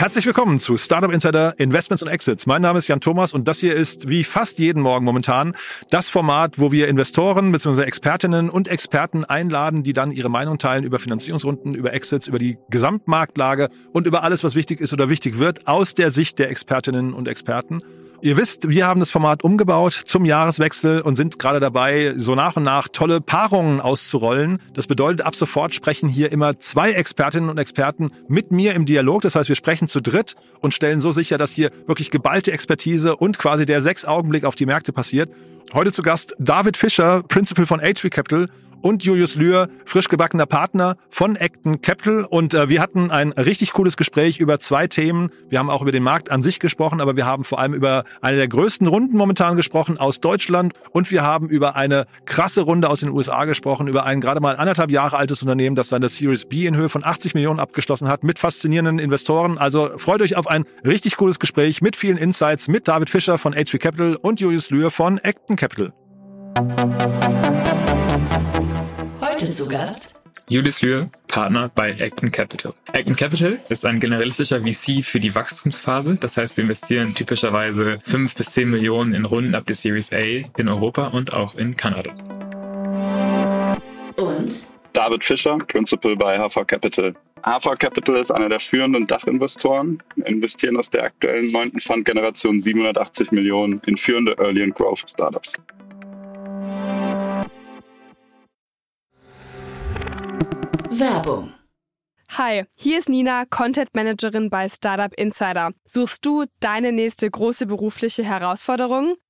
Herzlich willkommen zu Startup Insider Investments und Exits. Mein Name ist Jan Thomas und das hier ist wie fast jeden Morgen momentan das Format, wo wir Investoren bzw. Expertinnen und Experten einladen, die dann ihre Meinung teilen über Finanzierungsrunden, über Exits, über die Gesamtmarktlage und über alles, was wichtig ist oder wichtig wird aus der Sicht der Expertinnen und Experten. Ihr wisst, wir haben das Format umgebaut zum Jahreswechsel und sind gerade dabei, so nach und nach tolle Paarungen auszurollen. Das bedeutet, ab sofort sprechen hier immer zwei Expertinnen und Experten mit mir im Dialog. Das heißt, wir sprechen zu dritt und stellen so sicher, dass hier wirklich geballte Expertise und quasi der sechs Augenblick auf die Märkte passiert. Heute zu Gast David Fischer, Principal von HV Capital und Julius Lühr, frisch gebackener Partner von Acton Capital. Und äh, wir hatten ein richtig cooles Gespräch über zwei Themen. Wir haben auch über den Markt an sich gesprochen, aber wir haben vor allem über eine der größten Runden momentan gesprochen aus Deutschland und wir haben über eine krasse Runde aus den USA gesprochen, über ein gerade mal anderthalb Jahre altes Unternehmen, das seine Series B in Höhe von 80 Millionen abgeschlossen hat, mit faszinierenden Investoren. Also freut euch auf ein richtig cooles Gespräch mit vielen Insights mit David Fischer von HV Capital und Julius Lühr von Acton Capital. Heute zu Gast Julius Lühr, Partner bei Acton Capital. Acton Capital ist ein generalistischer VC für die Wachstumsphase. Das heißt, wir investieren typischerweise 5 bis 10 Millionen in Runden ab der Series A in Europa und auch in Kanada. und David Fischer, Principal bei HV Capital. HV Capital ist einer der führenden Dachinvestoren, Wir investieren aus der aktuellen neunten Fund-Generation 780 Millionen in führende Early and Growth Startups. Werbung. Hi, hier ist Nina, Content Managerin bei Startup Insider. Suchst du deine nächste große berufliche Herausforderung?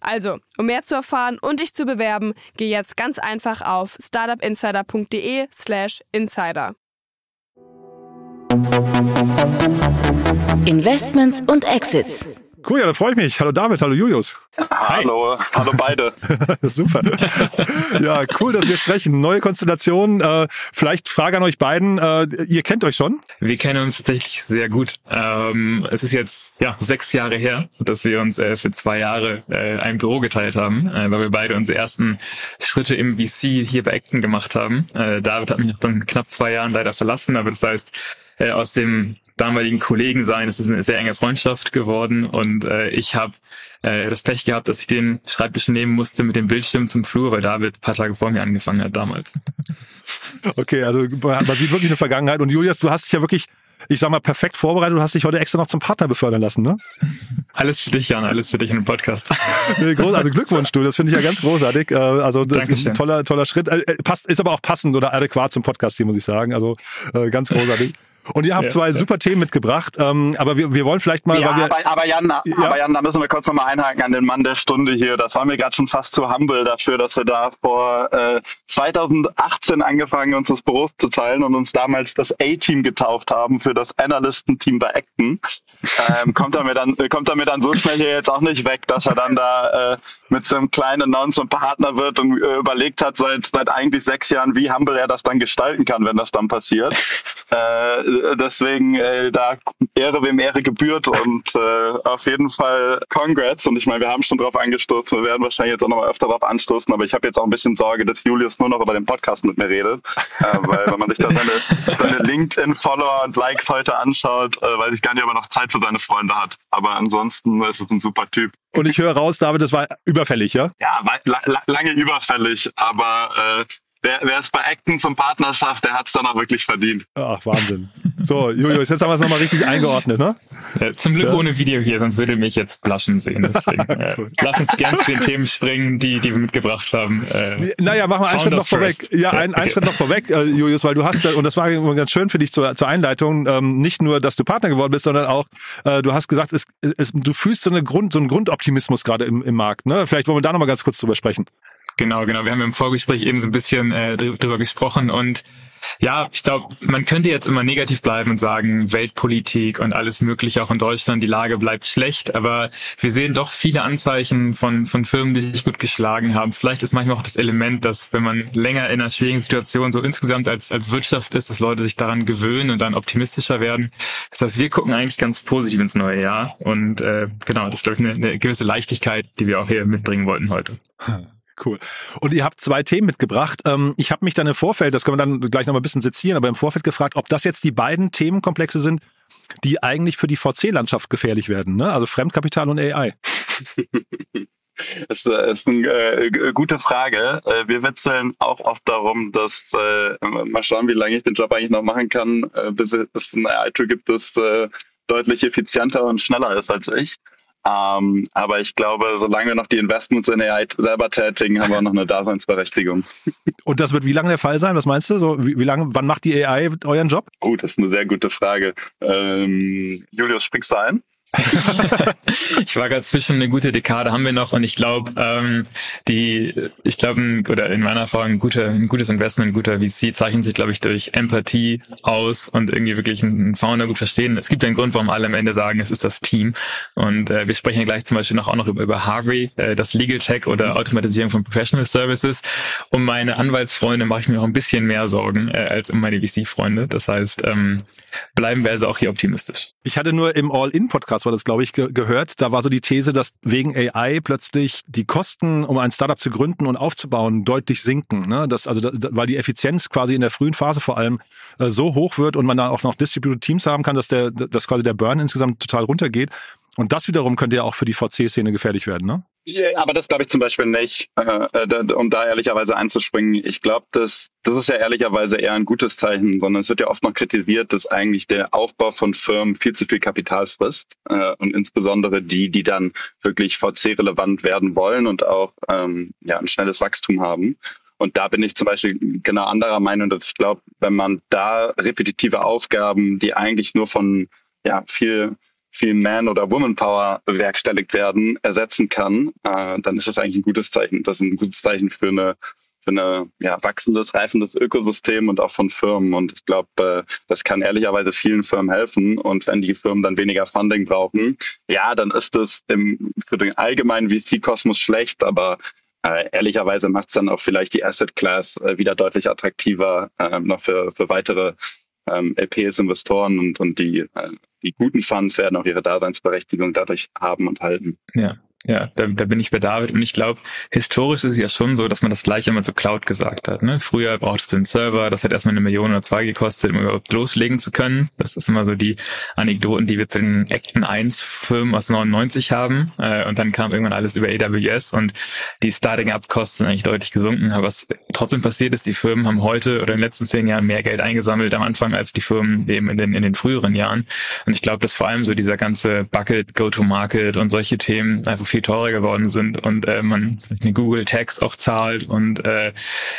Also, um mehr zu erfahren und dich zu bewerben, geh jetzt ganz einfach auf startupinsider.de slash insider. Investments und Exits. Cool, ja, da freue ich mich. Hallo David, hallo Julius. Hallo, hallo beide. Super. Ja, cool, dass wir sprechen. Neue Konstellation. Äh, vielleicht Frage an euch beiden. Äh, ihr kennt euch schon? Wir kennen uns tatsächlich sehr gut. Ähm, es ist jetzt ja sechs Jahre her, dass wir uns äh, für zwei Jahre äh, ein Büro geteilt haben, äh, weil wir beide unsere ersten Schritte im VC hier bei Acton gemacht haben. Äh, David hat mich nach dann knapp zwei Jahren leider verlassen, aber das heißt, äh, aus dem damaligen Kollegen sein, es ist eine sehr enge Freundschaft geworden und äh, ich habe äh, das Pech gehabt, dass ich den Schreibtisch nehmen musste mit dem Bildschirm zum Flur, weil David ein paar Tage vor mir angefangen hat damals. Okay, also man sieht wirklich eine Vergangenheit. Und Julius, du hast dich ja wirklich, ich sag mal, perfekt vorbereitet. Du hast dich heute extra noch zum Partner befördern lassen, ne? Alles für dich, Jan, alles für dich in dem Podcast. Nee, groß, also Glückwunsch, du. Das finde ich ja ganz großartig. Äh, Also das ist Dankeschön. ein toller, toller Schritt. Äh, Passt, ist aber auch passend oder adäquat zum Podcast hier, muss ich sagen. Also äh, ganz großartig. Und ihr habt Ja. zwei super Themen mitgebracht. Ähm, aber wir, wir wollen vielleicht mal, Ja, weil wir, aber, aber, Jan, Ja. aber Jan, da müssen wir kurz nochmal einhaken an den Mann der Stunde hier. Das war mir gerade schon fast zu humble dafür, dass wir da vor äh, 2018 angefangen uns das Büro zu teilen und uns damals das A-Team getauft haben für das Analysten-Team bei Acton. Ähm, kommt er mir dann kommt er mir dann so schnell hier jetzt auch nicht weg, dass er dann da äh, mit so einem kleinen Announcement Partner wird und äh, überlegt hat seit seit eigentlich sechs Jahren, wie humble er das dann gestalten kann, wenn das dann passiert. Äh, deswegen äh, da Ehre wem Ehre gebührt und äh, auf jeden Fall Congrats. Und ich meine, wir haben schon drauf angestoßen, wir werden wahrscheinlich jetzt auch noch mal öfter drauf anstoßen, aber ich habe jetzt auch ein bisschen Sorge, dass Julius nur noch über den Podcast mit mir redet. Äh, weil wenn man sich da seine, seine LinkedIn-Follower und Likes heute anschaut, äh, weiß ich gar nicht, ob er noch Zeit für seine Freunde hat. Aber ansonsten ist es ein super Typ. und ich höre raus, David, das war überfällig, ja? Ja, wei- la, la, lange überfällig, aber äh, wer, wer es bei Acton zum Partner schafft, der hat es dann auch wirklich verdient. Ach, Wahnsinn. So, Julius, jetzt haben wir es nochmal richtig eingeordnet, ne? Äh, zum Glück ja. ohne Video hier, sonst würde mich jetzt blaschen sehen. Deswegen, äh, lass uns gerne zu den Themen springen, die, die wir mitgebracht haben. Äh, naja, machen wir einen Schritt noch vorweg. Ja, ein, okay. einen Schritt noch vorweg, äh, Julius, weil du hast, und das war ganz schön für dich zur, zur Einleitung, ähm, nicht nur, dass du Partner geworden bist, sondern auch, äh, du hast gesagt, es, es, du fühlst so, eine Grund, so einen Grundoptimismus gerade im, im Markt. Ne? Vielleicht wollen wir da nochmal ganz kurz drüber sprechen. Genau, genau. Wir haben im Vorgespräch eben so ein bisschen äh, drüber gesprochen und ja, ich glaube, man könnte jetzt immer negativ bleiben und sagen, Weltpolitik und alles Mögliche auch in Deutschland, die Lage bleibt schlecht, aber wir sehen doch viele Anzeichen von, von Firmen, die sich gut geschlagen haben. Vielleicht ist manchmal auch das Element, dass wenn man länger in einer schwierigen Situation so insgesamt als, als Wirtschaft ist, dass Leute sich daran gewöhnen und dann optimistischer werden. Das heißt, wir gucken eigentlich ganz positiv ins neue Jahr und äh, genau, das ist, glaube ich, eine, eine gewisse Leichtigkeit, die wir auch hier mitbringen wollten heute. Cool. Und ihr habt zwei Themen mitgebracht. Ähm, ich habe mich dann im Vorfeld, das können wir dann gleich noch mal ein bisschen sezieren, aber im Vorfeld gefragt, ob das jetzt die beiden Themenkomplexe sind, die eigentlich für die VC-Landschaft gefährlich werden, ne? Also Fremdkapital und AI. Das ist eine äh, gute Frage. Äh, wir witzeln auch oft darum, dass äh, mal schauen, wie lange ich den Job eigentlich noch machen kann, äh, bis es ein AI-Tool gibt, das äh, deutlich effizienter und schneller ist als ich. Ähm, aber ich glaube, solange wir noch die Investments in AI selber tätigen, haben wir noch eine Daseinsberechtigung. Und das wird wie lange der Fall sein? Was meinst du? So, wie, wie lange, wann macht die AI euren Job? Oh, das ist eine sehr gute Frage. Ähm, Julius, springst du ein? ich war gerade zwischen eine gute Dekade haben wir noch und ich glaube, ähm, die, ich glaube, oder in meiner Erfahrung ein, guter, ein gutes Investment, ein guter VC zeichnet sich, glaube ich, durch Empathie aus und irgendwie wirklich einen Founder gut verstehen. Es gibt einen Grund, warum alle am Ende sagen, es ist das Team. Und äh, wir sprechen ja gleich zum Beispiel noch auch noch über, über Harvey, äh, das Legal Tech oder Automatisierung von Professional Services. Um meine Anwaltsfreunde mache ich mir noch ein bisschen mehr Sorgen äh, als um meine VC-Freunde. Das heißt, ähm, bleiben wir also auch hier optimistisch. Ich hatte nur im All-In-Podcast Podcast war das, glaube ich, ge gehört. Da war so die These, dass wegen AI plötzlich die Kosten, um ein Startup zu gründen und aufzubauen, deutlich sinken. Ne? Das, also, da, weil die Effizienz quasi in der frühen Phase vor allem äh, so hoch wird und man da auch noch Distributed Teams haben kann, dass der, dass quasi der Burn insgesamt total runtergeht. Und das wiederum könnte ja auch für die VC-Szene gefährlich werden, ne? Aber das glaube ich zum Beispiel nicht, äh, äh um da ehrlicherweise einzuspringen. Ich glaube, das, das ist ja ehrlicherweise eher ein gutes Zeichen, sondern es wird ja oft noch kritisiert, dass eigentlich der Aufbau von Firmen viel zu viel Kapital frisst äh, und insbesondere die, die dann wirklich VC-relevant werden wollen und auch ähm, ja, ein schnelles Wachstum haben. Und da bin ich zum Beispiel genau anderer Meinung, dass ich glaube, wenn man da repetitive Aufgaben, die eigentlich nur von ja, viel viel Man- oder Woman-Power bewerkstelligt werden, ersetzen kann, äh, dann ist das eigentlich ein gutes Zeichen. Das ist ein gutes Zeichen für eine eine ja, wachsendes, reifendes Ökosystem und auch von Firmen. Und ich glaube, äh, das kann ehrlicherweise vielen Firmen helfen. Und wenn die Firmen dann weniger Funding brauchen, ja, dann ist das im, für den allgemeinen VC-Kosmos schlecht, aber äh, ehrlicherweise macht es dann auch vielleicht die Asset Class äh, wieder deutlich attraktiver äh, noch für, für weitere ähm, LPs, Investoren und, und die, äh, die guten Funds werden auch ihre Daseinsberechtigung dadurch haben und halten. Ja. Ja, da, da bin ich bei David und ich glaube, historisch ist es ja schon so, dass man das gleiche immer zu Cloud gesagt hat. Ne? Früher brauchtest du einen Server, das hat erstmal eine Million oder zwei gekostet, um überhaupt loslegen zu können. Das ist immer so die Anekdoten, die wir zu den Acton 1 Firmen aus 99 haben. Äh, und dann kam irgendwann alles über AWS und die Starting-Up-Kosten eigentlich deutlich gesunken. Aber was trotzdem passiert ist, die Firmen haben heute oder in den letzten zehn Jahren mehr Geld eingesammelt am Anfang als die Firmen eben in den, in den früheren Jahren. Und ich glaube, dass vor allem so dieser ganze Bucket, Go-to-Market und solche Themen einfach viel teurer geworden sind und äh, man eine Google Tax auch zahlt und äh,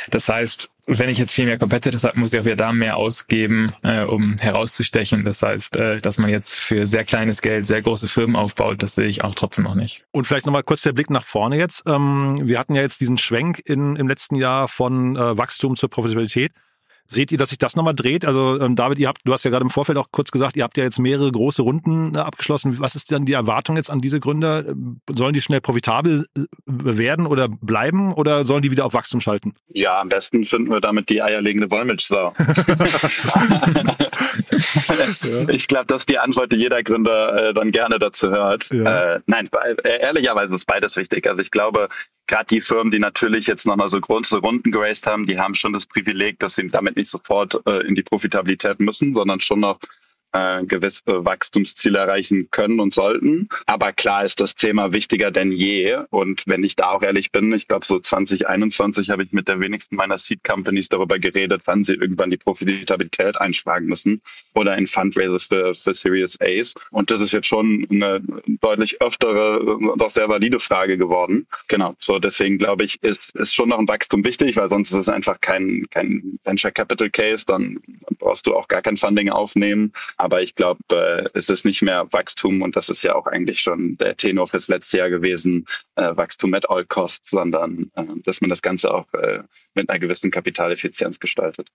das heißt, wenn ich jetzt viel mehr Competitors habe, muss ich auch wieder da mehr ausgeben, äh, um herauszustechen. Das heißt, äh, dass man jetzt für sehr kleines Geld sehr große Firmen aufbaut, das sehe ich auch trotzdem noch nicht. Und vielleicht nochmal kurz der Blick nach vorne jetzt. Ähm, wir hatten ja jetzt diesen Schwenk in, im letzten Jahr von äh, Wachstum zur Profitabilität. Seht ihr, dass sich das nochmal dreht? Also ähm, David, ihr habt, du hast ja gerade im Vorfeld auch kurz gesagt, ihr habt ja jetzt mehrere große Runden äh, abgeschlossen. Was ist denn die Erwartung jetzt an diese Gründer? Sollen die schnell profitabel äh, werden oder bleiben oder sollen die wieder auf Wachstum schalten? Ja, am besten finden wir damit die eierlegende Wollmilchsau. ich glaube, das ist die Antwort, die jeder Gründer äh, dann gerne dazu hört. Ja. Äh, nein, äh, ehrlicherweise ist beides wichtig. Also ich glaube, gerade die Firmen, die natürlich jetzt nochmal so große Runden geraced haben, die haben schon das Privileg, dass sie damit nicht sofort äh, in die Profitabilität müssen, sondern schon noch äh, gewisse Wachstumsziele erreichen können und sollten. Aber klar ist das Thema wichtiger denn je. Und wenn ich da auch ehrlich bin, ich glaube, so 2021 habe ich mit der wenigsten meiner Seed Companies darüber geredet, wann sie irgendwann die Profitabilität einschlagen müssen oder in Fundraisers für, für Series A's. Und das ist jetzt schon eine deutlich öftere, doch sehr valide Frage geworden. Genau. So deswegen glaube ich, ist, ist schon noch ein Wachstum wichtig, weil sonst ist es einfach kein, kein Venture Capital Case. Dann brauchst du auch gar kein Funding aufnehmen. Aber ich glaube, äh, es ist nicht mehr Wachstum und das ist ja auch eigentlich schon der Tenor fürs letzte Jahr gewesen, äh, Wachstum at all costs, sondern äh, dass man das Ganze auch äh, mit einer gewissen Kapitaleffizienz gestaltet.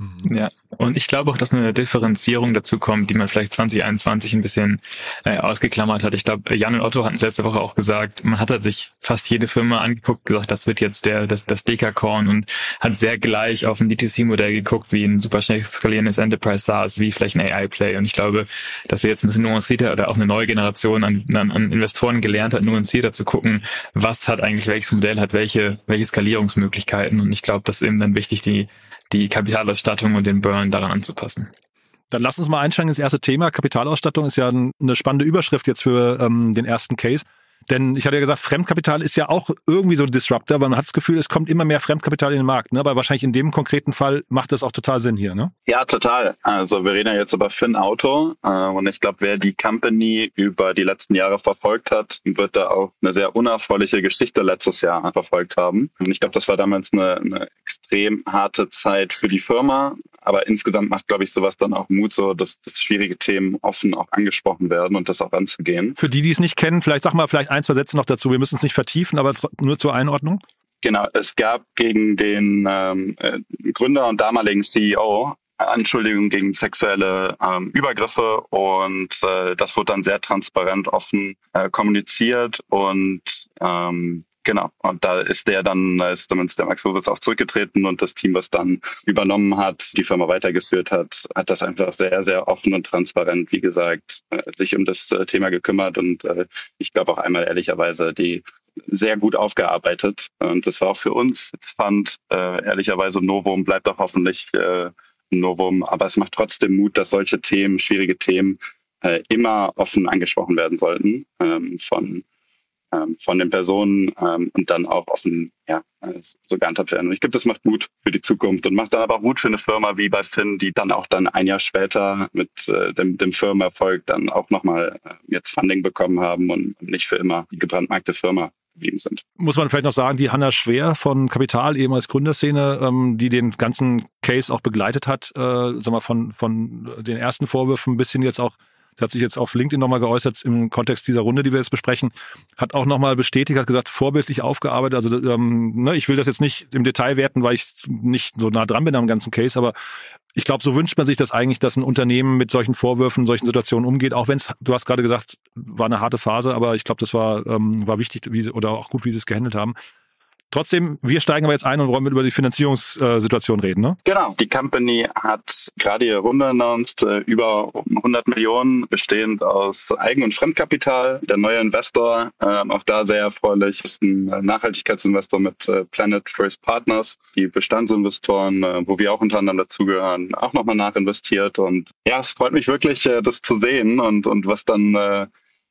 Mhm. Ja, und ich glaube auch, dass eine Differenzierung dazu kommt, die man vielleicht 2021 ein bisschen äh, ausgeklammert hat. Ich glaube, Jan und Otto hatten es letzte Woche auch gesagt, man hat halt sich fast jede Firma angeguckt, gesagt, das wird jetzt der das, das Dekakorn und hat sehr gleich auf ein D2C-Modell geguckt, wie ein super schnell skalierendes Enterprise SaaS, wie vielleicht ein AI-Play. Und ich glaube, dass wir jetzt ein bisschen nuancierter oder auch eine neue Generation an, an, an Investoren gelernt hat, nuancierter zu gucken, was hat eigentlich welches Modell hat, welche, welche Skalierungsmöglichkeiten. Und ich glaube, das ist eben dann wichtig, die die Kapitalausstattung und den Burn daran anzupassen. Dann lass uns mal einsteigen ins erste Thema. Kapitalausstattung ist ja eine spannende Überschrift jetzt für ähm, den ersten Case. Denn ich hatte ja gesagt, Fremdkapital ist ja auch irgendwie so ein Disruptor, aber man hat das Gefühl, es kommt immer mehr Fremdkapital in den Markt. Ne? Aber wahrscheinlich in dem konkreten Fall macht das auch total Sinn hier, ne? Ja, total. Also wir reden ja jetzt über Finn Auto äh, und ich glaube, wer die Company über die letzten Jahre verfolgt hat, wird da auch eine sehr unerfreuliche Geschichte letztes Jahr verfolgt haben. Und ich glaube, das war damals eine, eine extrem harte Zeit für die Firma. Aber insgesamt macht, glaube ich, sowas dann auch Mut, so dass, dass schwierige Themen offen auch angesprochen werden und das auch anzugehen. Für die, die es nicht kennen, vielleicht sag mal vielleicht ein, zwei Sätze noch dazu. Wir müssen es nicht vertiefen, aber nur zur Einordnung. Genau, es gab gegen den ähm, äh, Gründer und damaligen CEO Anschuldigungen gegen sexuelle ähm, Übergriffe und äh, das wurde dann sehr transparent offen äh, kommuniziert und ähm, Genau. Und da ist der dann, da ist zumindest der Max Horitz auch zurückgetreten und das Team, was dann übernommen hat, die Firma weitergeführt hat, hat das einfach sehr, sehr offen und transparent, wie gesagt, äh, sich um das äh, Thema gekümmert und äh, ich glaube auch einmal ehrlicherweise die sehr gut aufgearbeitet. Und das war auch für uns jetzt fand, ehrlicherweise Novum bleibt auch hoffentlich Novum, aber es macht trotzdem Mut, dass solche Themen, schwierige Themen, immer offen angesprochen werden sollten ähm, von ähm, von den Personen ähm, und dann auch offen ja, so gehandhabt werden. Und ich glaube, das macht Mut für die Zukunft und macht dann aber auch Mut für eine Firma wie bei Finn, die dann auch dann ein Jahr später mit äh, dem, dem Firmenerfolg dann auch nochmal äh, jetzt Funding bekommen haben und nicht für immer die gebrandmarkte Firma sind. Muss man vielleicht noch sagen, die Hanna Schwer von Kapital, ehemals Gründerszene, ähm, die den ganzen Case auch begleitet hat, äh, sag mal, von, von den ersten Vorwürfen bis hin jetzt auch Sie hat sich jetzt auf LinkedIn nochmal geäußert im Kontext dieser Runde, die wir jetzt besprechen, hat auch nochmal bestätigt, hat gesagt, vorbildlich aufgearbeitet. Also ähm, ne, ich will das jetzt nicht im Detail werten, weil ich nicht so nah dran bin am ganzen Case, aber ich glaube, so wünscht man sich das eigentlich, dass ein Unternehmen mit solchen Vorwürfen, solchen Situationen umgeht. Auch wenn es, du hast gerade gesagt, war eine harte Phase, aber ich glaube, das war, ähm, war wichtig wie sie, oder auch gut, wie sie es gehandelt haben. Trotzdem, wir steigen aber jetzt ein und wollen über die Finanzierungssituation reden, ne? Genau. Die Company hat gerade ihre Runde announced, äh, über 100 Millionen, bestehend aus Eigen- und Fremdkapital. Der neue Investor, äh, auch da sehr erfreulich, ist ein Nachhaltigkeitsinvestor mit äh, Planet First Partners, die Bestandsinvestoren, wo wir auch unter anderem dazugehören, auch nochmal nachinvestiert. Und ja, es freut mich wirklich, das zu sehen und, und was dann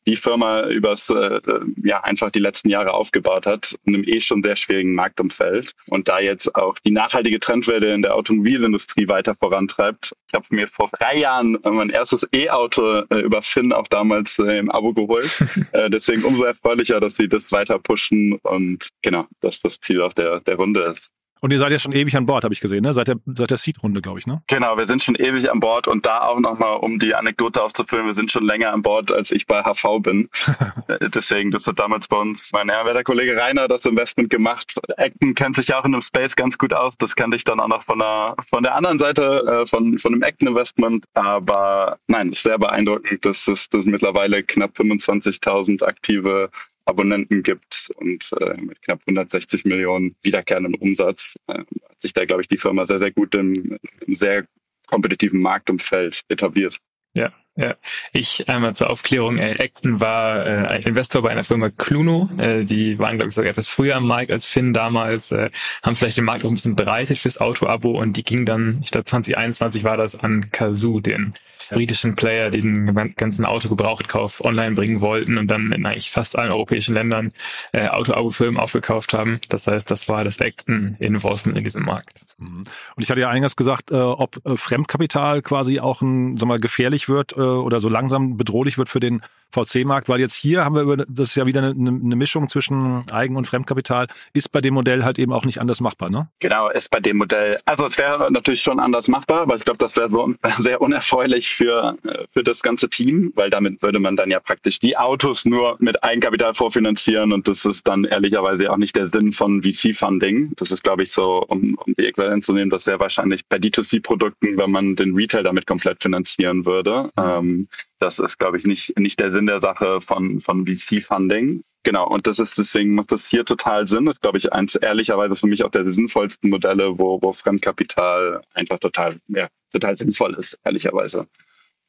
die Firma übers äh, ja einfach die letzten Jahre aufgebaut hat in einem eh schon sehr schwierigen Marktumfeld und da jetzt auch die nachhaltige Trendwelle in der Automobilindustrie weiter vorantreibt. Ich habe mir vor drei Jahren mein erstes E-Auto äh, über Finn auch damals äh, im Abo geholt. äh, deswegen umso erfreulicher, dass sie das weiter pushen und genau, dass das Ziel auch der, der Runde ist. Und ihr seid ja schon ewig an Bord, habe ich gesehen, ne? Seit der, seit der Seed-Runde, glaube ich, ne? Genau, wir sind schon ewig an Bord und da auch nochmal, um die Anekdote aufzufüllen, wir sind schon länger an Bord, als ich bei HV bin. Äh, deswegen, das hat damals bei uns mein ehrwerter Kollege Rainer das Investment gemacht. Acton kennt sich ja auch in dem Space ganz gut aus. Das kannte ich dann auch noch von der, von der anderen Seite, äh, von, von dem Acton-Investment. Aber nein, ist sehr beeindruckend, dass es dass mittlerweile knapp 25.000 aktive Abonnenten gibt und äh, mit knapp 160 Millionen wiederkehrendem Umsatz äh, hat sich da, glaube ich, die Firma sehr, sehr gut im, im sehr kompetitiven Marktumfeld etabliert. Ja, Ja, ich einmal zur Aufklärung, äh, Acton war äh, ein Investor bei einer Firma Cluno, äh, die waren glaube ich sogar etwas früher am Markt als Finn damals, äh, haben vielleicht den Markt auch ein bisschen bereitet fürs Auto-Abo und die ging dann, ich glaube 2021 war das an Kazoo, den britischen Player, die den ganzen Autogebrauchtkauf online bringen wollten und dann in eigentlich fast allen europäischen Ländern äh, Auto-Abo-Firmen aufgekauft haben. Das heißt, das war das Acton-Involvement in diesem Markt. Mhm. Und ich hatte ja eingangs gesagt, äh, ob äh, Fremdkapital quasi auch ein, sag mal, gefährlich wird äh, oder so langsam bedrohlich wird für den VC-Markt, weil jetzt hier haben wir über, das ist ja wieder eine, eine Mischung zwischen Eigen- und Fremdkapital, ist bei dem Modell halt eben auch nicht anders machbar, ne? Genau, ist bei dem Modell, also es wäre natürlich schon anders machbar, aber ich glaube, das wäre so sehr unerfreulich für, für das ganze Team, weil damit würde man dann ja praktisch die Autos nur mit Eigenkapital vorfinanzieren und das ist dann ehrlicherweise auch nicht der Sinn von VC-Funding. Das ist, glaube ich, so, um, um die Äquivalenz zu nehmen, das wäre wahrscheinlich bei D2C-Produkten, wenn man den Retail damit komplett finanzieren würde. Ähm, das ist, glaube ich, nicht, nicht der Sinn der Sache von, von VC-Funding. Genau, und das ist deswegen macht das hier total Sinn. Das ist, glaube ich, eins ehrlicherweise für mich auch der sinnvollsten Modelle, wo, wo Fremdkapital einfach total, ja, total sinnvoll ist, ehrlicherweise.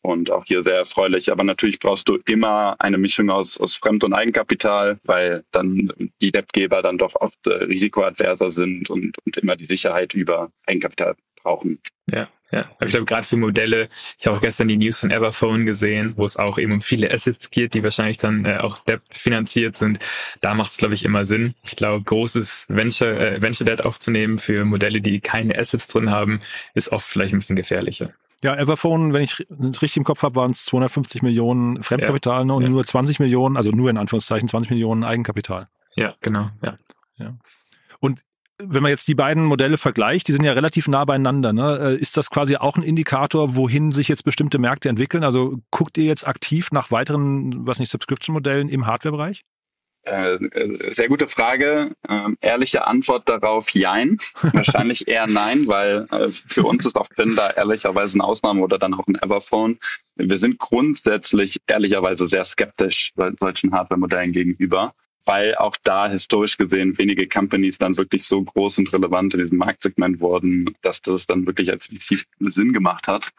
Und auch hier sehr erfreulich. Aber natürlich brauchst du immer eine Mischung aus, aus Fremd- und Eigenkapital, weil dann die Debtgeber dann doch oft äh, risikoadverser sind und, und immer die Sicherheit über Eigenkapital brauchen. Ja, ja. Aber ich glaube, gerade für Modelle, ich habe auch gestern die News von Everphone gesehen, wo es auch eben um viele Assets geht, die wahrscheinlich dann äh, auch Debt finanziert sind. Da macht es, glaube ich, immer Sinn. Ich glaube, großes Venture, äh, Venture Debt aufzunehmen für Modelle, die keine Assets drin haben, ist oft vielleicht ein bisschen gefährlicher. Ja, Everphone, wenn ich es richtig im Kopf habe, waren es 250 Millionen Fremdkapital ja, und ja. nur 20 Millionen, also nur in Anführungszeichen 20 Millionen Eigenkapital. Ja, genau, ja. ja. Und wenn man jetzt die beiden Modelle vergleicht, die sind ja relativ nah beieinander, ne? Äh, ist das quasi auch ein Indikator, wohin sich jetzt bestimmte Märkte entwickeln? Also guckt ihr jetzt aktiv nach weiteren, was nicht, Subscription-Modellen im Hardware-Bereich? Äh, äh sehr gute Frage. Ähm, ehrliche Antwort darauf, jein. Wahrscheinlich eher nein, weil äh, für uns ist auch Finn da ehrlicherweise eine Ausnahme oder dann auch ein Everphone. Wir sind grundsätzlich ehrlicherweise sehr skeptisch solchen Hardware-Modellen gegenüber weil auch da historisch gesehen wenige Companies dann wirklich so groß und relevant in diesem Marktsegment wurden, dass das dann wirklich als VC Sinn gemacht hat.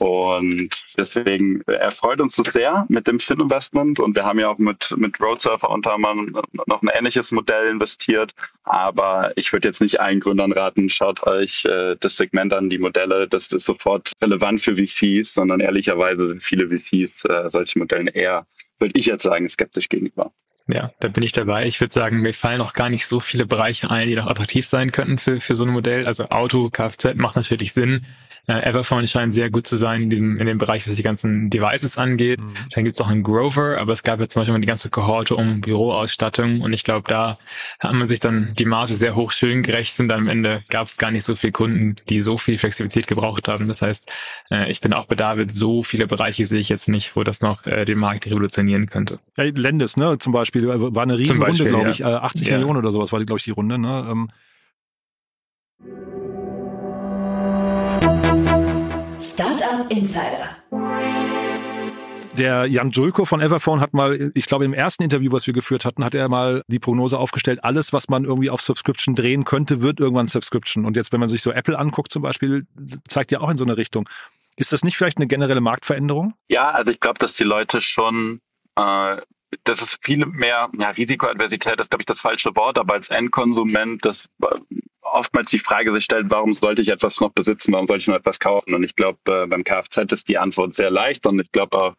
Und deswegen erfreut uns das sehr mit dem Fin-Investment. Und wir haben ja auch mit, mit Roadsurfer unter anderem noch ein ähnliches Modell investiert. Aber ich würde jetzt nicht allen Gründern raten, schaut euch äh, das Segment an, die Modelle. Das ist sofort relevant für VCs, sondern ehrlicherweise sind viele VCs äh, solchen Modellen eher, würde ich jetzt sagen, skeptisch gegenüber. Ja, da bin ich dabei. Ich würde sagen, mir fallen auch gar nicht so viele Bereiche ein, die noch attraktiv sein könnten für, für so ein Modell. Also Auto, Kfz macht natürlich Sinn. Äh, Everphone scheint sehr gut zu sein in dem, in dem Bereich, was die ganzen Devices angeht. Mhm. Dann gibt's auch einen Grover, aber es gab ja zum Beispiel mal die ganze Kohorte um Büroausstattung und ich glaube, da hat man sich dann die Marge sehr hoch schön gerechnet und am Ende gab es gar nicht so viele Kunden, die so viel Flexibilität gebraucht haben. Das heißt, äh, ich bin auch bei David, so viele Bereiche sehe ich jetzt nicht, wo das noch äh, den Markt revolutionieren könnte. Ja, Lendes, ne, zum Beispiel, war eine riesen Runde, glaube ich, ja. 80 ja. Millionen oder sowas war die, glaube ich, die Runde, ne. Ähm, Startup Insider. Der Jan Julko von Everphone hat mal, ich glaube im ersten Interview, was wir geführt hatten, hat er mal die Prognose aufgestellt, alles, was man irgendwie auf Subscription drehen könnte, wird irgendwann Subscription. Und jetzt, wenn man sich so Apple anguckt zum Beispiel, zeigt ja auch in so eine Richtung. Ist das nicht vielleicht eine generelle Marktveränderung? Ja, also ich glaube, dass die Leute schon äh, das ist viel mehr, ja, Risikoadversität ist, glaube ich, das falsche Wort, aber als Endkonsument, das oftmals die Frage sich stellt, warum sollte ich etwas noch besitzen, warum sollte ich noch etwas kaufen? Und ich glaube, äh, beim Kfz ist die Antwort sehr leicht und ich glaube auch,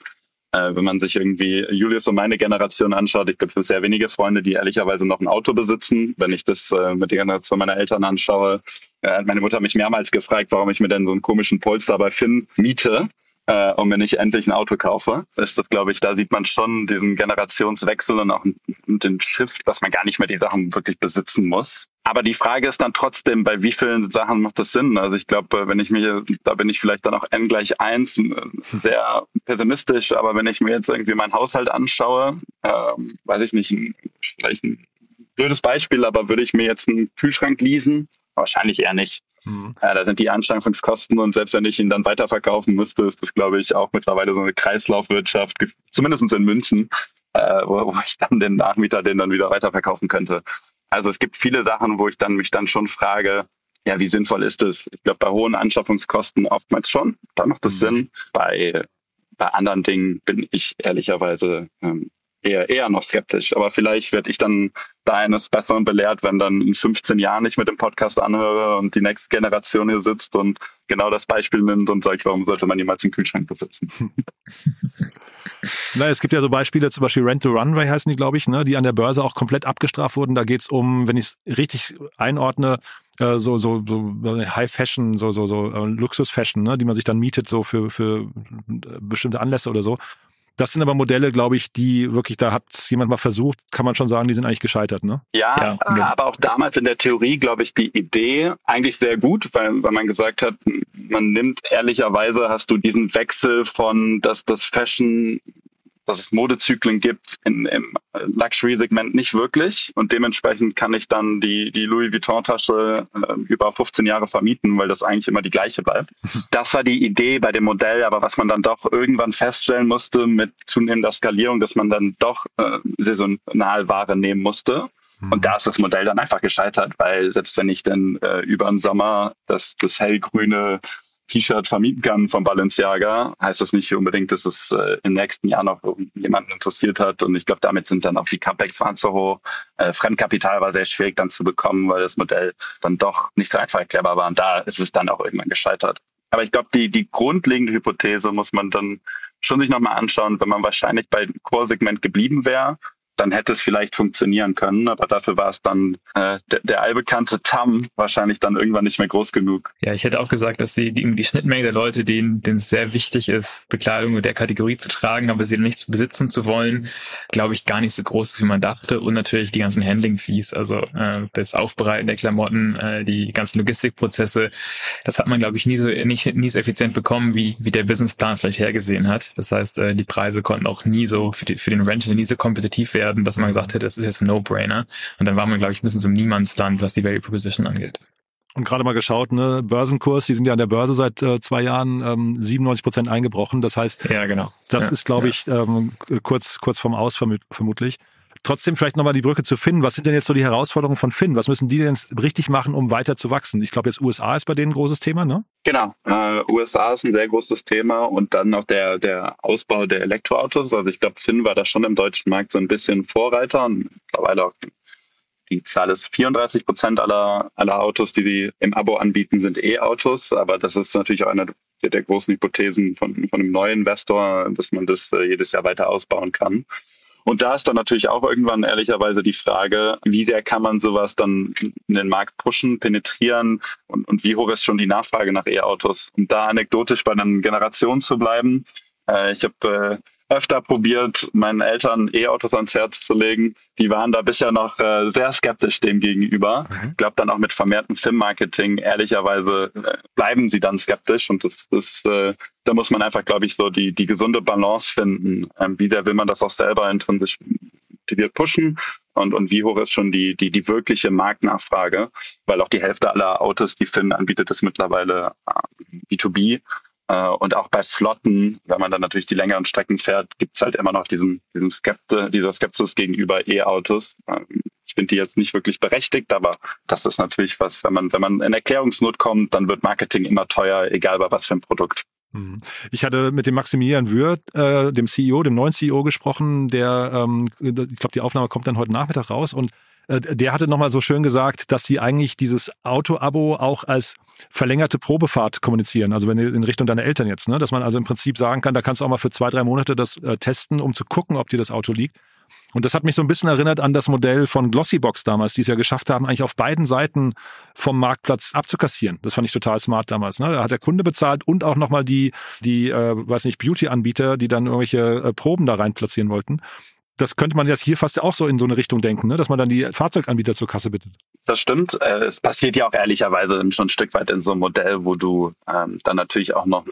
äh, wenn man sich irgendwie Julius und meine Generation anschaut, ich glaube, es sehr wenige Freunde, die ehrlicherweise noch ein Auto besitzen. Wenn ich das äh, mit der Generation meiner Eltern anschaue, äh, meine Mutter hat mich mehrmals gefragt, warum ich mir denn so einen komischen Polster bei Finn miete äh, und wenn ich endlich ein Auto kaufe, ist das, glaube ich, da sieht man schon diesen Generationswechsel und auch den Shift, dass man gar nicht mehr die Sachen wirklich besitzen muss. Aber die Frage ist dann trotzdem, bei wie vielen Sachen macht das Sinn? Also ich glaube, wenn ich mir, da bin ich vielleicht dann auch n gleich eins äh, sehr pessimistisch, aber wenn ich mir jetzt irgendwie meinen Haushalt anschaue, ähm, weiß ich nicht, vielleicht ein blödes Beispiel, aber würde ich mir jetzt einen Kühlschrank leasen? Wahrscheinlich eher nicht. Mhm. Ja, da sind die Anschaffungskosten und selbst wenn ich ihn dann weiterverkaufen müsste, ist das, glaube ich, auch mittlerweile so eine Kreislaufwirtschaft, zumindest in München, äh, wo, wo ich dann den Nachmieter den dann wieder weiterverkaufen könnte. Also es gibt viele Sachen, wo ich dann mich dann schon frage, ja, wie sinnvoll ist es? Ich glaube, bei hohen Anschaffungskosten oftmals schon, da macht es mhm. Sinn. Bei bei anderen Dingen bin ich ehrlicherweise ähm, eher, eher noch skeptisch. Aber vielleicht werde ich dann da eines Besseren belehrt, wenn dann in 15 Jahren ich mit dem Podcast anhöre und die nächste Generation hier sitzt und genau das Beispiel nimmt und sagt, warum sollte man jemals den Kühlschrank besitzen? Na, es gibt ja so Beispiele, zum Beispiel Rent to Runway heißen die, glaube ich, ne, die an der Börse auch komplett abgestraft wurden. Da geht's um, wenn ich es richtig einordne, äh, so, so, so High Fashion, so, so, so äh, Luxus Fashion, ne, die man sich dann mietet, so für, für bestimmte Anlässe oder so. Das sind aber Modelle, glaube ich, die wirklich, da hat jemand mal versucht, kann man schon sagen, die sind eigentlich gescheitert, ne? Ja, ja genau. aber auch damals in der Theorie, glaube ich, die Idee eigentlich sehr gut, weil, weil man gesagt hat, man nimmt ehrlicherweise, hast du diesen Wechsel von, dass das Fashion dass es Modezyklen gibt in, im Luxury-Segment nicht wirklich. Und dementsprechend kann ich dann die, die Louis Vuitton-Tasche äh, über 15 Jahre vermieten, weil das eigentlich immer die gleiche bleibt. Das war die Idee bei dem Modell, aber was man dann doch irgendwann feststellen musste mit zunehmender Skalierung, dass man dann doch äh, saisonal Ware nehmen musste. Und mhm. da ist das Modell dann einfach gescheitert, weil selbst wenn ich dann äh, über den Sommer das, das hellgrüne T-Shirt vermieten kann von Balenciaga, heißt das nicht unbedingt, dass es äh, im nächsten Jahr noch jemanden interessiert hat. Und ich glaube, damit sind dann auch die Capex waren zu hoch. Äh, Fremdkapital war sehr schwierig dann zu bekommen, weil das Modell dann doch nicht so einfach erklärbar war. Und da ist es dann auch irgendwann gescheitert. Aber ich glaube, die, die grundlegende Hypothese muss man dann schon sich nochmal anschauen, wenn man wahrscheinlich bei Core-Segment geblieben wäre dann hätte es vielleicht funktionieren können, aber dafür war es dann äh, der, der allbekannte Tam wahrscheinlich dann irgendwann nicht mehr groß genug. Ja, ich hätte auch gesagt, dass die, die, die Schnittmenge der Leute, denen, denen es sehr wichtig ist, Bekleidung der Kategorie zu tragen, aber sie nicht besitzen zu wollen, glaube ich, gar nicht so groß ist, wie man dachte. Und natürlich die ganzen Handling-Fees, also äh, das Aufbereiten der Klamotten, äh, die ganzen Logistikprozesse, das hat man, glaube ich, nie so nicht nie so effizient bekommen, wie, wie der Businessplan vielleicht hergesehen hat. Das heißt, äh, die Preise konnten auch nie so für, die, für den Rental nie so kompetitiv werden werden, dass man gesagt hätte, das ist jetzt ein No-Brainer. Und dann war man, glaube ich, ein bisschen so im Niemandsland, was die Value Proposition angeht. Und gerade mal geschaut, ne, Börsenkurs, die sind ja an der Börse seit äh, zwei Jahren ähm, 97 Prozent eingebrochen. Das heißt, ja, genau. das ja, ist, glaube ja. ich, ähm, kurz, kurz vorm Aus vermutlich. Trotzdem vielleicht nochmal die Brücke zu Finn. Was sind denn jetzt so die Herausforderungen von Finn? Was müssen die denn richtig machen, um weiter zu wachsen? Ich glaube, jetzt USA ist bei denen ein großes Thema, ne? Genau. Äh, USA ist ein sehr großes Thema und dann noch der, der Ausbau der Elektroautos. Also ich glaube, Finn war da schon im deutschen Markt so ein bisschen Vorreiter und mittlerweile auch die Zahl ist 34 Prozent aller, aller Autos, die sie im Abo anbieten, sind E-Autos. Aber das ist natürlich auch eine der, der großen Hypothesen von, von einem neuen Investor, dass man das äh, jedes Jahr weiter ausbauen kann. Und da ist dann natürlich auch irgendwann ehrlicherweise die Frage, wie sehr kann man sowas dann in den Markt pushen, penetrieren und, und wie hoch ist schon die Nachfrage nach E-Autos? Und da anekdotisch bei den Generationen zu bleiben. Äh, ich habe äh, öfter probiert, meinen Eltern E-Autos ans Herz zu legen. Die waren da bisher noch äh, sehr skeptisch dem gegenüber. Mhm. Ich glaube dann auch mit vermehrtem Filmmarketing, ehrlicherweise äh, bleiben sie dann skeptisch und das, das äh, da muss man einfach, glaube ich, so die, die gesunde Balance finden. Ähm, wie sehr will man das auch selber intrinsisch motiviert pushen und, und wie hoch ist schon die, die, die wirkliche Marktnachfrage, weil auch die Hälfte aller Autos, die Finn anbietet, ist mittlerweile äh, B2B äh, und auch bei Flotten, wenn man dann natürlich die längeren Strecken fährt, gibt's halt immer noch diesen, diesen Skepte, dieser Skepsis gegenüber E-Autos. Ähm, ich finde die jetzt nicht wirklich berechtigt, aber das ist natürlich was, wenn man, wenn man in Erklärungsnot kommt, dann wird Marketing immer teuer, egal bei was für ein Produkt. Mhm. Ich hatte mit dem Maximilian Würth, äh, dem CEO, dem neuen CEO gesprochen, der, ähm, ich glaube, die Aufnahme kommt dann heute Nachmittag raus und äh, der hatte nochmal so schön gesagt, dass sie eigentlich dieses Auto-Abo auch als verlängerte Probefahrt kommunizieren. Also wenn in Richtung deiner Eltern jetzt, ne? dass man also im Prinzip sagen kann, da kannst du auch mal für zwei, drei Monate das äh, testen, um zu gucken, ob dir das Auto liegt. Und das hat mich so ein bisschen erinnert an das Modell von Glossybox damals, die es ja geschafft haben, eigentlich auf beiden Seiten vom Marktplatz abzukassieren. Das fand ich total smart damals. Ne? Da hat der Kunde bezahlt und auch nochmal die, die, äh, weiß nicht, Beauty-Anbieter, die dann irgendwelche äh, Proben da rein platzieren wollten das könnte man jetzt hier fast auch so in so eine Richtung denken, ne? dass man dann die Fahrzeuganbieter zur Kasse bittet. Das stimmt. Äh, es passiert ja auch ehrlicherweise schon ein Stück weit in so einem Modell, wo du ähm, dann natürlich auch noch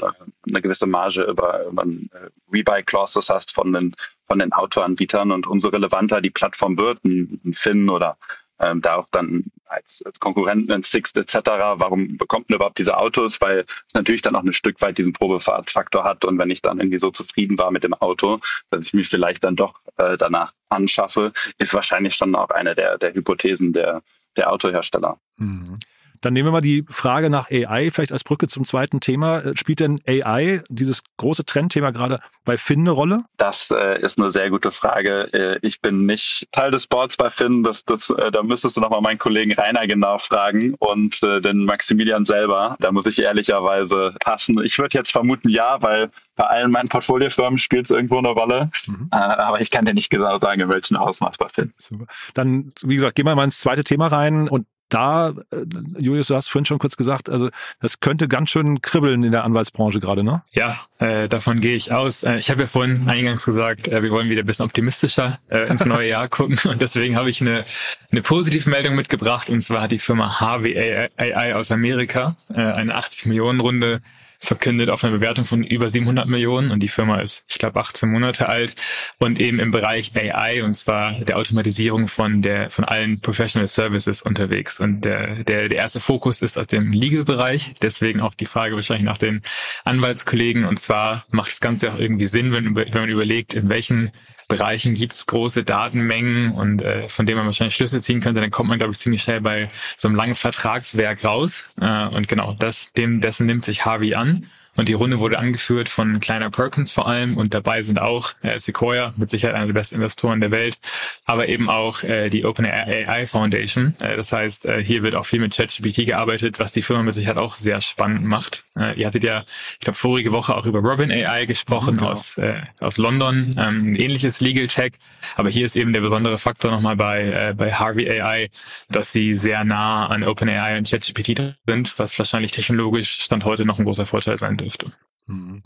eine, gewisse Marge über, über äh, Rebuy-Clauses hast von den, von den Autoanbietern und umso relevanter die Plattform wird, ein, ein Finn oder ähm, da auch dann als, als Konkurrenten in Sixt etc. Warum bekommt man überhaupt diese Autos? Weil es natürlich dann auch ein Stück weit diesen Probefahrtfaktor hat und wenn ich dann irgendwie so zufrieden war mit dem Auto, dass ich mich vielleicht dann doch äh, danach anschaffe, ist wahrscheinlich schon auch eine der, der Hypothesen der, der Autohersteller. Mhm. Dann nehmen wir mal die Frage nach AI, vielleicht als Brücke zum zweiten Thema. Äh, spielt denn AI, dieses große Trendthema gerade bei Finn eine Rolle? Das äh, ist eine sehr gute Frage. Äh, ich bin nicht Teil des Boards bei Finn. Das, das, äh, da müsstest du nochmal meinen Kollegen Rainer genau fragen und äh, den Maximilian selber. Da muss ich ehrlicherweise passen. Ich würde jetzt vermuten, ja, weil bei allen meinen Portfoliofirmen spielt es irgendwo eine Rolle. Mhm. Äh, aber ich kann dir nicht genau sagen, in welchem Ausmaß bei Finn. Super. Dann, wie gesagt, gehen wir mal ins zweite Thema rein und da, äh, Julius, du hast vorhin schon kurz gesagt, also das könnte ganz schön kribbeln in der Anwaltsbranche gerade, ne? Ja, äh, davon gehe ich aus. Äh, ich habe ja vorhin eingangs gesagt, äh, wir wollen wieder ein bisschen optimistischer äh, ins neue Jahr gucken und deswegen habe ich eine, eine positive Meldung mitgebracht und zwar hat die Firma HWAI aus Amerika äh, eine 80 Millionen Runde verkündet auf eine Bewertung von über 700 Millionen und die Firma ist, ich glaube, 18 Monate alt und eben im Bereich AI und zwar der Automatisierung von der von allen Professional Services unterwegs und der der, der erste Fokus ist auf dem Legal-Bereich, deswegen auch die Frage wahrscheinlich nach den Anwaltskollegen und zwar macht das Ganze auch irgendwie Sinn, wenn, wenn man überlegt, in welchen Bereichen gibt es große Datenmengen und äh, von denen man wahrscheinlich Schlüsse ziehen könnte, dann kommt man, glaube ich, ziemlich schnell bei so einem langen Vertragswerk raus. Äh, und genau, das, dem, dessen nimmt sich Harvey an an. Und die Runde wurde angeführt von Kleiner Perkins vor allem und dabei sind auch äh, Sequoia, mit Sicherheit einer der besten Investoren der Welt, aber eben auch äh, die OpenAI Foundation. Äh, das heißt, äh, hier wird auch viel mit ChatGPT gearbeitet, was die Firma mit Sicherheit auch sehr spannend macht. Äh, ihr hattet ja, ich glaube, vorige Woche auch über Robin AI gesprochen genau. aus, äh, aus London, ähm, ähnliches Legal Tech. Aber hier ist eben der besondere Faktor nochmal bei, äh, bei Harvey AI, dass sie sehr nah an OpenAI und ChatGPT sind, was wahrscheinlich technologisch Stand heute noch ein großer Vorteil sein dürfte dürfte. Mhm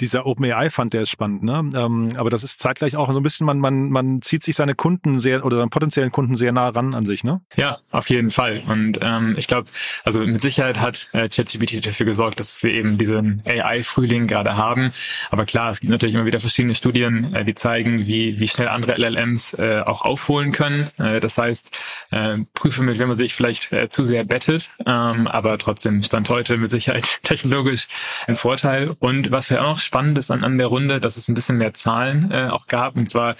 dieser OpenAI-Fund, der ist spannend, ne? Ähm, aber das ist zeitgleich auch so ein bisschen, man, man, man zieht sich seine Kunden sehr oder seinen potenziellen Kunden sehr nah ran an sich, ne? Ja, auf jeden Fall. Und ähm, ich glaube, also mit Sicherheit hat äh, ChatGPT dafür gesorgt, dass wir eben diesen AI-Frühling gerade haben. Aber klar, es gibt natürlich immer wieder verschiedene Studien, äh, die zeigen, wie, wie schnell andere LLMs äh, auch aufholen können. Äh, das heißt, äh, prüfe mit, wenn man sich vielleicht äh, zu sehr bettet, ähm, aber trotzdem stand heute mit Sicherheit technologisch ein Vorteil. Und was wir auch Spannendes an, an der Runde, dass es ein bisschen mehr Zahlen äh, auch gab. Und zwar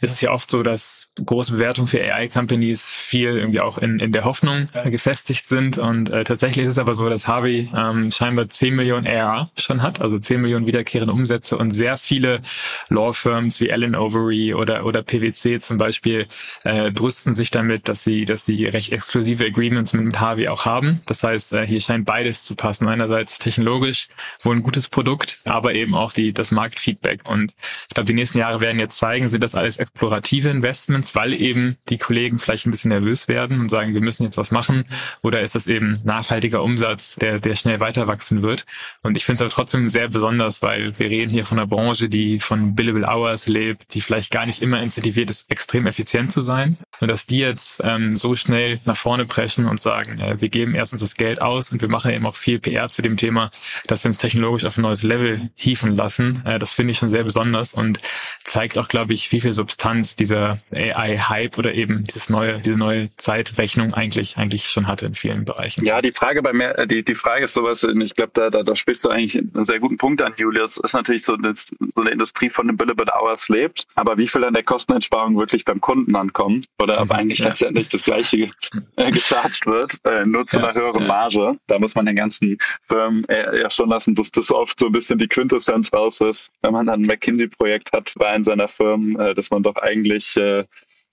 ist es ja oft so, dass große Bewertungen für AI-Companies viel irgendwie auch in, in der Hoffnung äh, gefestigt sind. Und äh, tatsächlich ist es aber so, dass Harvey ähm, scheinbar 10 Millionen ARR schon hat, also 10 Millionen wiederkehrende Umsätze und sehr viele Law-Firms wie Allen Overy oder, oder PwC zum Beispiel äh, brüsten sich damit, dass sie, dass sie recht exklusive Agreements mit, mit Harvey auch haben. Das heißt, äh, hier scheint beides zu passen. Einerseits technologisch wohl ein gutes Produkt, aber eben eben auch die, das Marktfeedback. Und ich glaube, die nächsten Jahre werden jetzt zeigen, sind das alles explorative Investments, weil eben die Kollegen vielleicht ein bisschen nervös werden und sagen, wir müssen jetzt was machen. Oder ist das eben nachhaltiger Umsatz, der, der schnell weiter wachsen wird? Und ich finde es aber trotzdem sehr besonders, weil wir reden hier von einer Branche, die von Billable Hours lebt, die vielleicht gar nicht immer incentiviert ist, extrem effizient zu sein. Und dass die jetzt ähm, so schnell nach vorne preschen und sagen, äh, wir geben erstens das Geld aus und wir machen eben auch viel PR zu dem Thema, dass wir uns technologisch auf ein neues Level hieven lassen. Äh, das finde ich schon sehr besonders und zeigt auch, glaube ich, wie viel Substanz dieser AI-Hype oder eben dieses neue, diese neue Zeitrechnung eigentlich eigentlich schon hatte in vielen Bereichen. Ja, die Frage bei mir, äh, die, die Frage ist sowas, ich glaube, da, da, da sprichst du eigentlich einen sehr guten Punkt an, Julius. Ist natürlich so, dass so eine Industrie von den Billable Hours lebt, aber wie viel an der Kosteneinsparung wirklich beim Kunden ankommt oder aber eigentlich ja. letztendlich das gleiche gecharged wird, äh, nur zu ja, einer höheren ja. Marge. Da muss man den ganzen Firmen äh, ja schon lassen, dass das oft so ein bisschen die Quintessenz raus ist, wenn man dann ein McKinsey-Projekt hat bei einem seiner Firmen, äh, dass man doch eigentlich äh,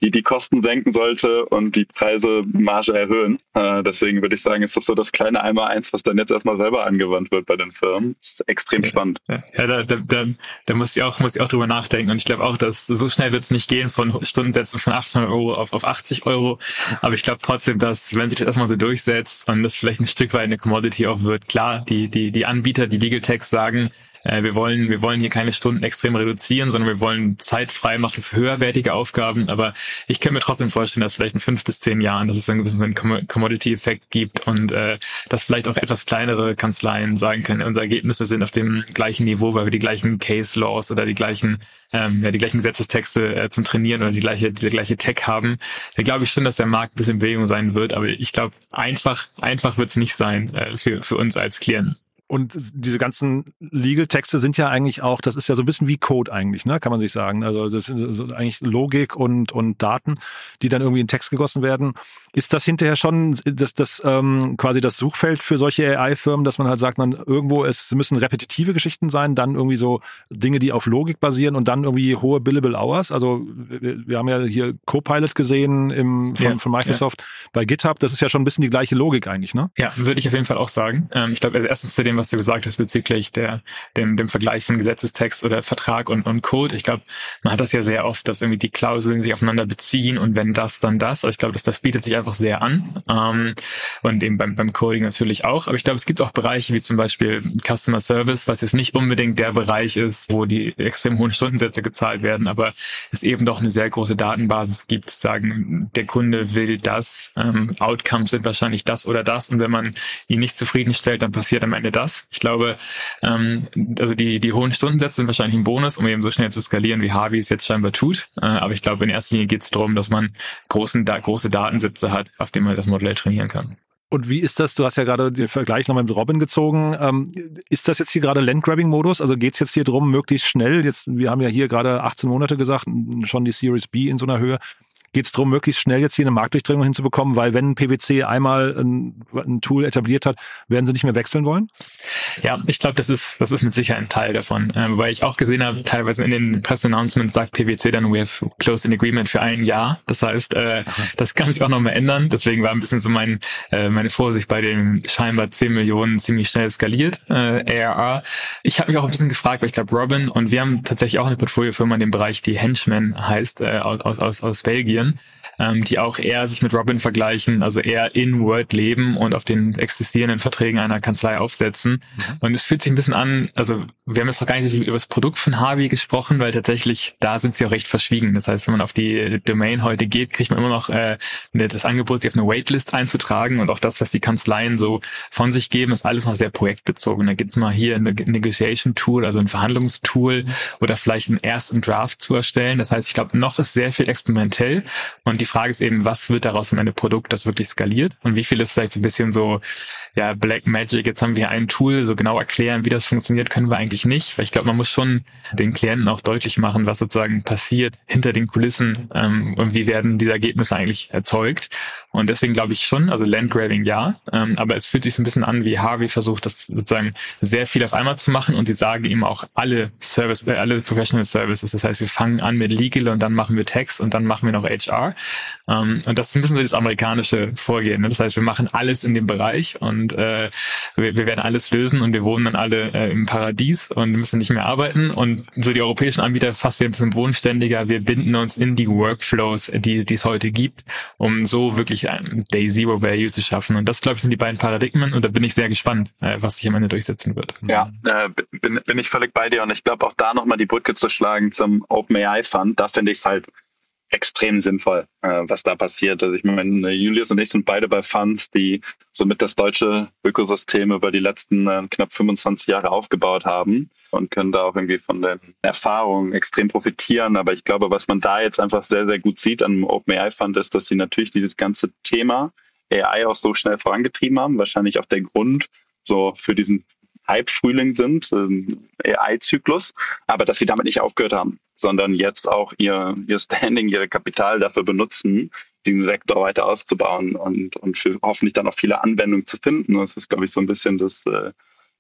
die die Kosten senken sollte und die Preise Marge erhöhen. Äh, deswegen würde ich sagen, ist das so das kleine Einmal-Eins, was dann jetzt erstmal selber angewandt wird bei den Firmen. Das ist extrem ja, spannend. Ja, ja da, da, da, da muss ich auch, muss ich auch drüber nachdenken. Und ich glaube auch, dass so schnell wird es nicht gehen von Stundensätzen von 800 Euro auf, auf 80 Euro. Aber ich glaube trotzdem, dass, wenn sich das erstmal so durchsetzt und das vielleicht ein Stück weit eine Commodity auch wird, klar, die, die, die Anbieter, die Legal Techs sagen, äh, wir wollen, wir wollen hier keine Stunden extrem reduzieren, sondern wir wollen Zeit frei machen für höherwertige Aufgaben. Aber ich kann mir trotzdem vorstellen, dass vielleicht in fünf bis zehn Jahren, dass es einen gewissen Commodity-Effekt gibt und äh, dass vielleicht auch etwas kleinere Kanzleien sagen können, unsere Ergebnisse sind auf dem gleichen Niveau, weil wir die gleichen Case Laws oder die gleichen ähm, ja, die gleichen Gesetzestexte äh, zum Trainieren oder die gleiche, die gleiche Tech haben. Da glaube ich schon, dass der Markt ein bisschen in Bewegung sein wird, aber ich glaube, einfach, einfach wird es nicht sein äh, für, für uns als Klienten. Und diese ganzen Legal-Texte sind ja eigentlich auch, das ist ja so ein bisschen wie Code eigentlich, ne, kann man sich sagen. Also das sind so eigentlich Logik und, und Daten, die dann irgendwie in Text gegossen werden. Ist das hinterher schon das, das ähm, quasi das Suchfeld für solche AI-Firmen, dass man halt sagt, man irgendwo, es müssen repetitive Geschichten sein, dann irgendwie so Dinge, die auf Logik basieren und dann irgendwie hohe Billable Hours. Also wir, wir haben ja hier Copilot gesehen im, von, ja, von Microsoft ja. bei GitHub. Das ist ja schon ein bisschen die gleiche Logik eigentlich, ne? Ja, würde ich auf jeden Fall auch sagen. Ähm, ich glaube, also erstens zu dem, was du gesagt hast bezüglich der, dem, dem Vergleich von Gesetzestext oder Vertrag und, und Code. Ich glaube, man hat das ja sehr oft, dass irgendwie die Klauseln sich aufeinander beziehen und wenn das, dann das. Also ich glaube, das, das bietet sich einfach sehr an. Ähm, und eben beim, beim Coding natürlich auch. Aber ich glaube, es gibt auch Bereiche wie zum Beispiel Customer Service, was jetzt nicht unbedingt der Bereich ist, wo die extrem hohen Stundensätze gezahlt werden, aber es eben doch eine sehr große Datenbasis gibt, sagen, der Kunde will das, ähm, Outcomes sind wahrscheinlich das oder das und wenn man ihn nicht zufriedenstellt, dann passiert am Ende das das. Ich glaube, ähm, also die, die hohen Stundensätze sind wahrscheinlich ein Bonus, um eben so schnell zu skalieren, wie Harvey es jetzt scheinbar tut. Äh, aber ich glaube, in erster Linie geht es darum, dass man großen, da, große Datensätze hat, auf denen man das Modell trainieren kann. Und wie ist das? Du hast ja gerade den Vergleich nochmal mit Robin gezogen. Ähm, ist das jetzt hier gerade Landgrabbing-Modus? Also geht es jetzt hier drum, möglichst schnell? Jetzt, wir haben ja hier gerade 18 Monate gesagt, schon die Series B in so einer Höhe geht es darum, möglichst schnell jetzt hier eine Marktdurchdringung hinzubekommen, weil wenn PwC einmal ein, ein Tool etabliert hat, werden sie nicht mehr wechseln wollen? Ja, ich glaube, das ist, das ist mit Sicherheit ein Teil davon. Äh, wobei ich auch gesehen habe, teilweise in den Press-Announcements sagt PwC dann, we have closed an agreement für ein Jahr. Das heißt, äh, das kann sich auch nochmal ändern. Deswegen war ein bisschen so mein, äh, meine Vorsicht bei den scheinbar 10 Millionen ziemlich schnell skaliert äh, ARR. Ich habe mich auch ein bisschen gefragt, weil ich glaube, Robin und wir haben tatsächlich auch eine Portfoliofirma in dem Bereich, die Henchman heißt, äh, aus, aus, aus Belgien Medien, ähm, die auch eher sich mit Robin vergleichen, also eher in Word leben und auf den existierenden Verträgen einer Kanzlei aufsetzen. Mhm. Und es fühlt sich ein bisschen an, also wir haben jetzt noch gar nicht so viel über das Produkt von Harvey gesprochen, weil tatsächlich da sind sie auch recht verschwiegen. Das heißt, wenn man auf die Domain heute geht, kriegt man immer noch äh, das Angebot, sich auf eine Waitlist einzutragen und auch das, was die Kanzleien so von sich geben, ist alles noch sehr projektbezogen. Da gibt's mal hier ein Negotiation Tool, also ein Verhandlungstool mhm. oder vielleicht ein ersten Draft zu erstellen. Das heißt, ich glaube, noch ist sehr viel experimentell und die Frage ist eben, was wird daraus am Ende Produkt, das wirklich skaliert? Und wie viel ist vielleicht so ein bisschen so, ja, Black Magic, jetzt haben wir ein Tool, so genau erklären, wie das funktioniert, können wir eigentlich nicht, weil ich glaube, man muss schon den Klienten auch deutlich machen, was sozusagen passiert hinter den Kulissen ähm, und wie werden diese Ergebnisse eigentlich erzeugt. Und deswegen glaube ich schon, also Landgrabbing ja, ähm, aber es fühlt sich so ein bisschen an, wie Harvey versucht, das sozusagen sehr viel auf einmal zu machen und sie sagen ihm auch alle Service, äh, alle Professional Services. Das heißt, wir fangen an mit Legal und dann machen wir Text und dann machen wir noch HR. Ähm, und das ist ein bisschen so das amerikanische Vorgehen. Ne? Das heißt, wir machen alles in dem Bereich und äh, wir, wir werden alles lösen und wir wohnen dann alle äh, im Paradies und müssen nicht mehr arbeiten. Und so die europäischen Anbieter fast wieder ein bisschen bodenständiger. Wir binden uns in die Workflows, die, die es heute gibt, um so wirklich ein Day Zero Value zu schaffen. Und das, glaube ich, sind die beiden Paradigmen. Und da bin ich sehr gespannt, äh, was sich am Ende durchsetzen wird. Ja, äh, bin, bin ich völlig bei dir. Und ich glaube auch da nochmal die Brücke zu schlagen zum OpenAI Fund. Da finde ich es halt extrem sinnvoll, äh, was da passiert. Also ich meine, Julius und ich sind beide bei Funds, die somit das deutsche Ökosystem über die letzten äh, knapp 25 Jahre aufgebaut haben und können da auch irgendwie von den Erfahrungen extrem profitieren. Aber ich glaube, was man da jetzt einfach sehr, sehr gut sieht an OpenAI Fund ist, dass sie natürlich dieses ganze Thema AI auch so schnell vorangetrieben haben. Wahrscheinlich auch der Grund so für diesen Hype-Frühling sind, ähm, AI-Zyklus, aber dass sie damit nicht aufgehört haben, sondern jetzt auch ihr, ihr Standing, ihre Kapital dafür benutzen, diesen Sektor weiter auszubauen und, und für hoffentlich dann auch viele Anwendungen zu finden. Das ist, glaube ich, so ein bisschen das äh,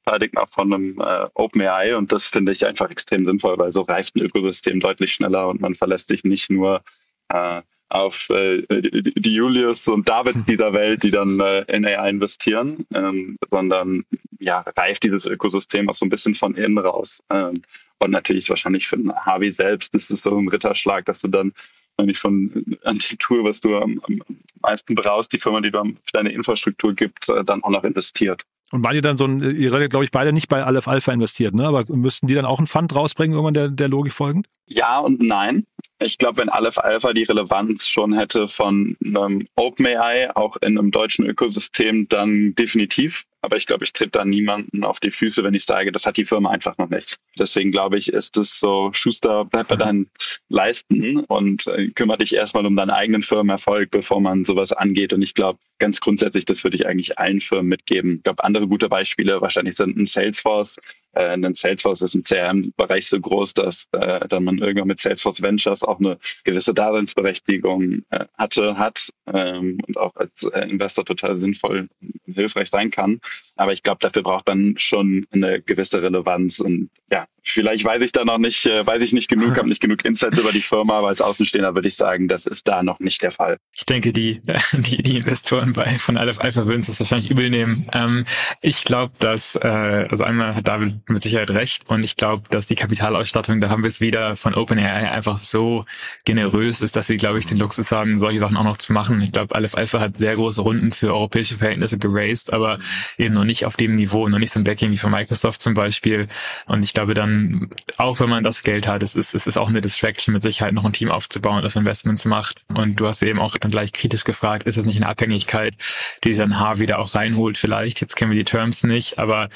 Paradigma von einem äh, OpenAI und das finde ich einfach extrem sinnvoll, weil so reift ein Ökosystem deutlich schneller und man verlässt sich nicht nur äh, auf äh, die Julius und Davids dieser Welt, die dann äh, in AI investieren, ähm, sondern ja, reift dieses Ökosystem auch so ein bisschen von innen raus. Ähm, und natürlich wahrscheinlich für den Harvey selbst ist es so ein Ritterschlag, dass du dann nicht von an die Tour, was du am, am meisten brauchst, die Firma, die du für deine Infrastruktur gibt, äh, dann auch noch investiert. Und war ihr dann so ein, ihr seid ja, glaube ich, beide nicht bei Aleph Alpha investiert, ne? Aber müssten die dann auch einen Fund rausbringen, irgendwann der, der Logik folgend? Ja und nein. Ich glaube, wenn Aleph Alpha die Relevanz schon hätte von einem OpenAI, auch in einem deutschen Ökosystem, dann definitiv. Aber ich glaube, ich tritt da niemanden auf die Füße, wenn ich sage, das hat die Firma einfach noch nicht. Deswegen glaube ich, ist es so, Schuster, bleib bei deinen Leisten und äh, kümmere dich erstmal um deinen eigenen Firmenerfolg, bevor man sowas angeht. Und ich glaube, ganz grundsätzlich, das würde ich eigentlich allen Firmen mitgeben. Ich glaube, andere gute Beispiele wahrscheinlich sind ein Salesforce. Äh, ein Salesforce ist im CRM-Bereich so groß, dass äh, dann man irgendwann mit Salesforce Ventures auch eine gewisse Daseinsberechtigung äh, hatte, hat ähm, und auch als äh, Investor total sinnvoll und hilfreich sein kann. Aber ich glaube, dafür braucht man schon eine gewisse Relevanz. Und ja, vielleicht weiß ich da noch nicht, äh, weiß ich nicht genug, habe nicht genug Insights über die Firma, aber als Außenstehender würde ich sagen, das ist da noch nicht der Fall. Ich denke, die, die, die Investoren bei von Aleph Alpha würden es das wahrscheinlich übel nehmen. Ähm, ich glaube, dass, äh, also einmal hat David mit Sicherheit recht und ich glaube, dass die Kapitalausstattung, da haben wir es wieder von OpenAI einfach so generös ist, dass sie, glaube ich, den Luxus haben, solche Sachen auch noch zu machen. Ich glaube, Aleph Alpha hat sehr große Runden für europäische Verhältnisse geraced, aber eben noch nicht auf dem Niveau, noch nicht so ein Backing wie von Microsoft zum Beispiel. Und ich glaube dann, auch wenn man das Geld hat, es ist, es ist auch eine Distraction mit Sicherheit, noch ein Team aufzubauen, das Investments macht. Und du hast eben auch dann gleich kritisch gefragt, ist es nicht eine Abhängigkeit, die sich dann Haar wieder auch reinholt vielleicht? Jetzt kennen wir die Terms nicht, aber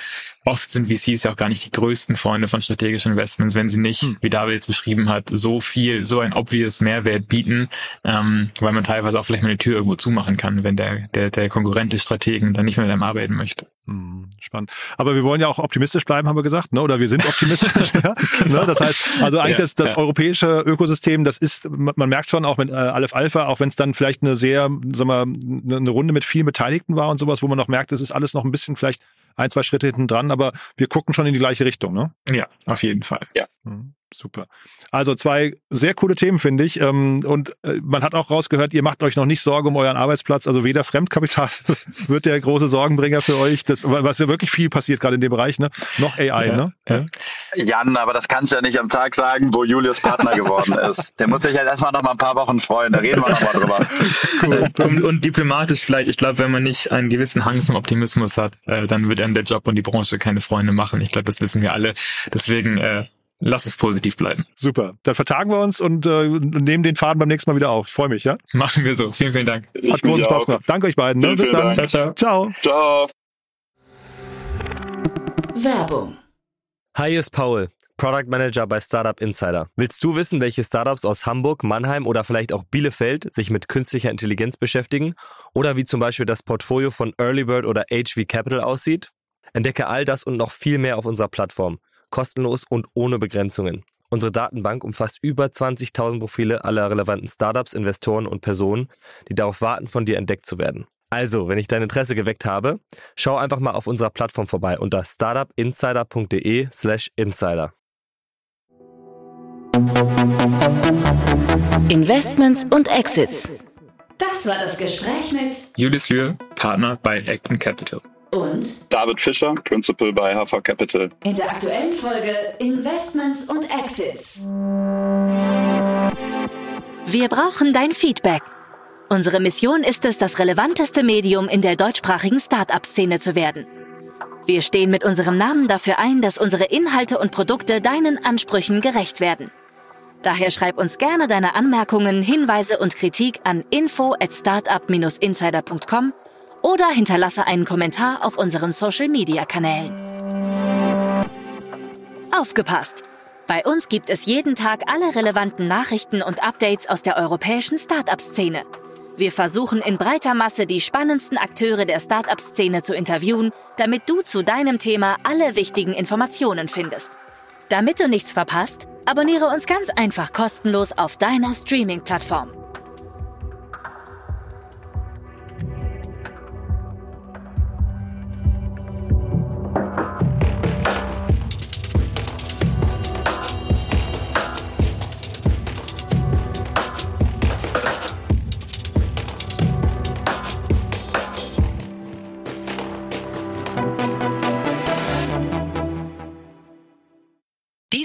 oft sind VCs ja auch gar nicht die größten Freunde von strategischen Investments, wenn sie nicht, hm. wie David jetzt beschrieben hat, so viel, so ein obvious Mehrwert bieten, ähm, weil man teilweise auch vielleicht mal eine Tür irgendwo zumachen kann, wenn der, der, der Konkurrent des Strategen dann nicht mehr mit einem arbeiten möchte. Hm, spannend. Aber wir wollen ja auch optimistisch bleiben, haben wir gesagt, ne? Oder wir sind optimistisch. ja? ne? Das heißt, also eigentlich ja, das, das ja. europäische Ökosystem, das ist, man merkt schon auch mit äh, Aleph Alpha, auch wenn es dann vielleicht eine sehr, sagen wir, eine Runde mit vielen Beteiligten war und sowas, wo man noch merkt, es ist alles noch ein bisschen vielleicht ein, zwei Schritte hinten dran, aber wir gucken schon in die gleiche Richtung, ne? Ja, auf jeden Fall. Ja. Mhm. Super. Also zwei sehr coole Themen, finde ich. Ähm, und äh, man hat auch rausgehört, ihr macht euch noch nicht Sorge um euren Arbeitsplatz. Also weder Fremdkapital wird der große Sorgenbringer für euch, das, was ja wirklich viel passiert gerade in dem Bereich, ne? Noch AI, ja, ne? Ja. Jan, aber das kannst du ja nicht am Tag sagen, wo Julius Partner geworden ist. Der muss sich halt erstmal noch mal ein paar Wochen freuen, da reden wir noch mal drüber. Cool. Und, und diplomatisch vielleicht, ich glaube, wenn man nicht einen gewissen Hang zum Optimismus hat, äh, dann wird einem der Job und die Branche keine Freunde machen. Ich glaube, das wissen wir alle. Deswegen äh, lass es positiv bleiben. Super. Dann vertagen wir uns und äh, nehmen den Faden beim nächsten Mal wieder auf. Freue mich, ja? Machen wir so. Vielen, vielen Dank. Hat großen Spaß gemacht. Danke euch beiden. Ne? Bis dann. Ciao, ciao. Ciao. Ciao. Werbung. Hi, hier ist Paul, Product Manager bei Startup Insider. Willst du wissen, welche Startups aus Hamburg, Mannheim oder vielleicht auch Bielefeld sich mit künstlicher Intelligenz beschäftigen? Oder wie zum Beispiel das Portfolio von Earlybird oder HV Capital aussieht? Entdecke all das und noch viel mehr auf unserer Plattform kostenlos und ohne Begrenzungen. Unsere Datenbank umfasst über 20.000 Profile aller relevanten Startups, Investoren und Personen, die darauf warten, von dir entdeckt zu werden. Also, wenn ich dein Interesse geweckt habe, schau einfach mal auf unserer Plattform vorbei unter startupinsider.de/slash insider. Investments und Exits. Das war das Gespräch mit Julius Lühr, Partner bei Acton Capital und David Fischer, Principal bei HV Capital. In der aktuellen Folge Investments und Exits. Wir brauchen dein Feedback. Unsere Mission ist es, das relevanteste Medium in der deutschsprachigen Start-up-Szene zu werden. Wir stehen mit unserem Namen dafür ein, dass unsere Inhalte und Produkte deinen Ansprüchen gerecht werden. Daher schreib uns gerne deine Anmerkungen, Hinweise und Kritik an info at startup-insider.com oder hinterlasse einen Kommentar auf unseren Social-Media-Kanälen. Aufgepasst! Bei uns gibt es jeden Tag alle relevanten Nachrichten und Updates aus der europäischen Startup-Szene. Wir versuchen in breiter Masse die spannendsten Akteure der Startup-Szene zu interviewen, damit du zu deinem Thema alle wichtigen Informationen findest. Damit du nichts verpasst, abonniere uns ganz einfach kostenlos auf deiner Streaming-Plattform.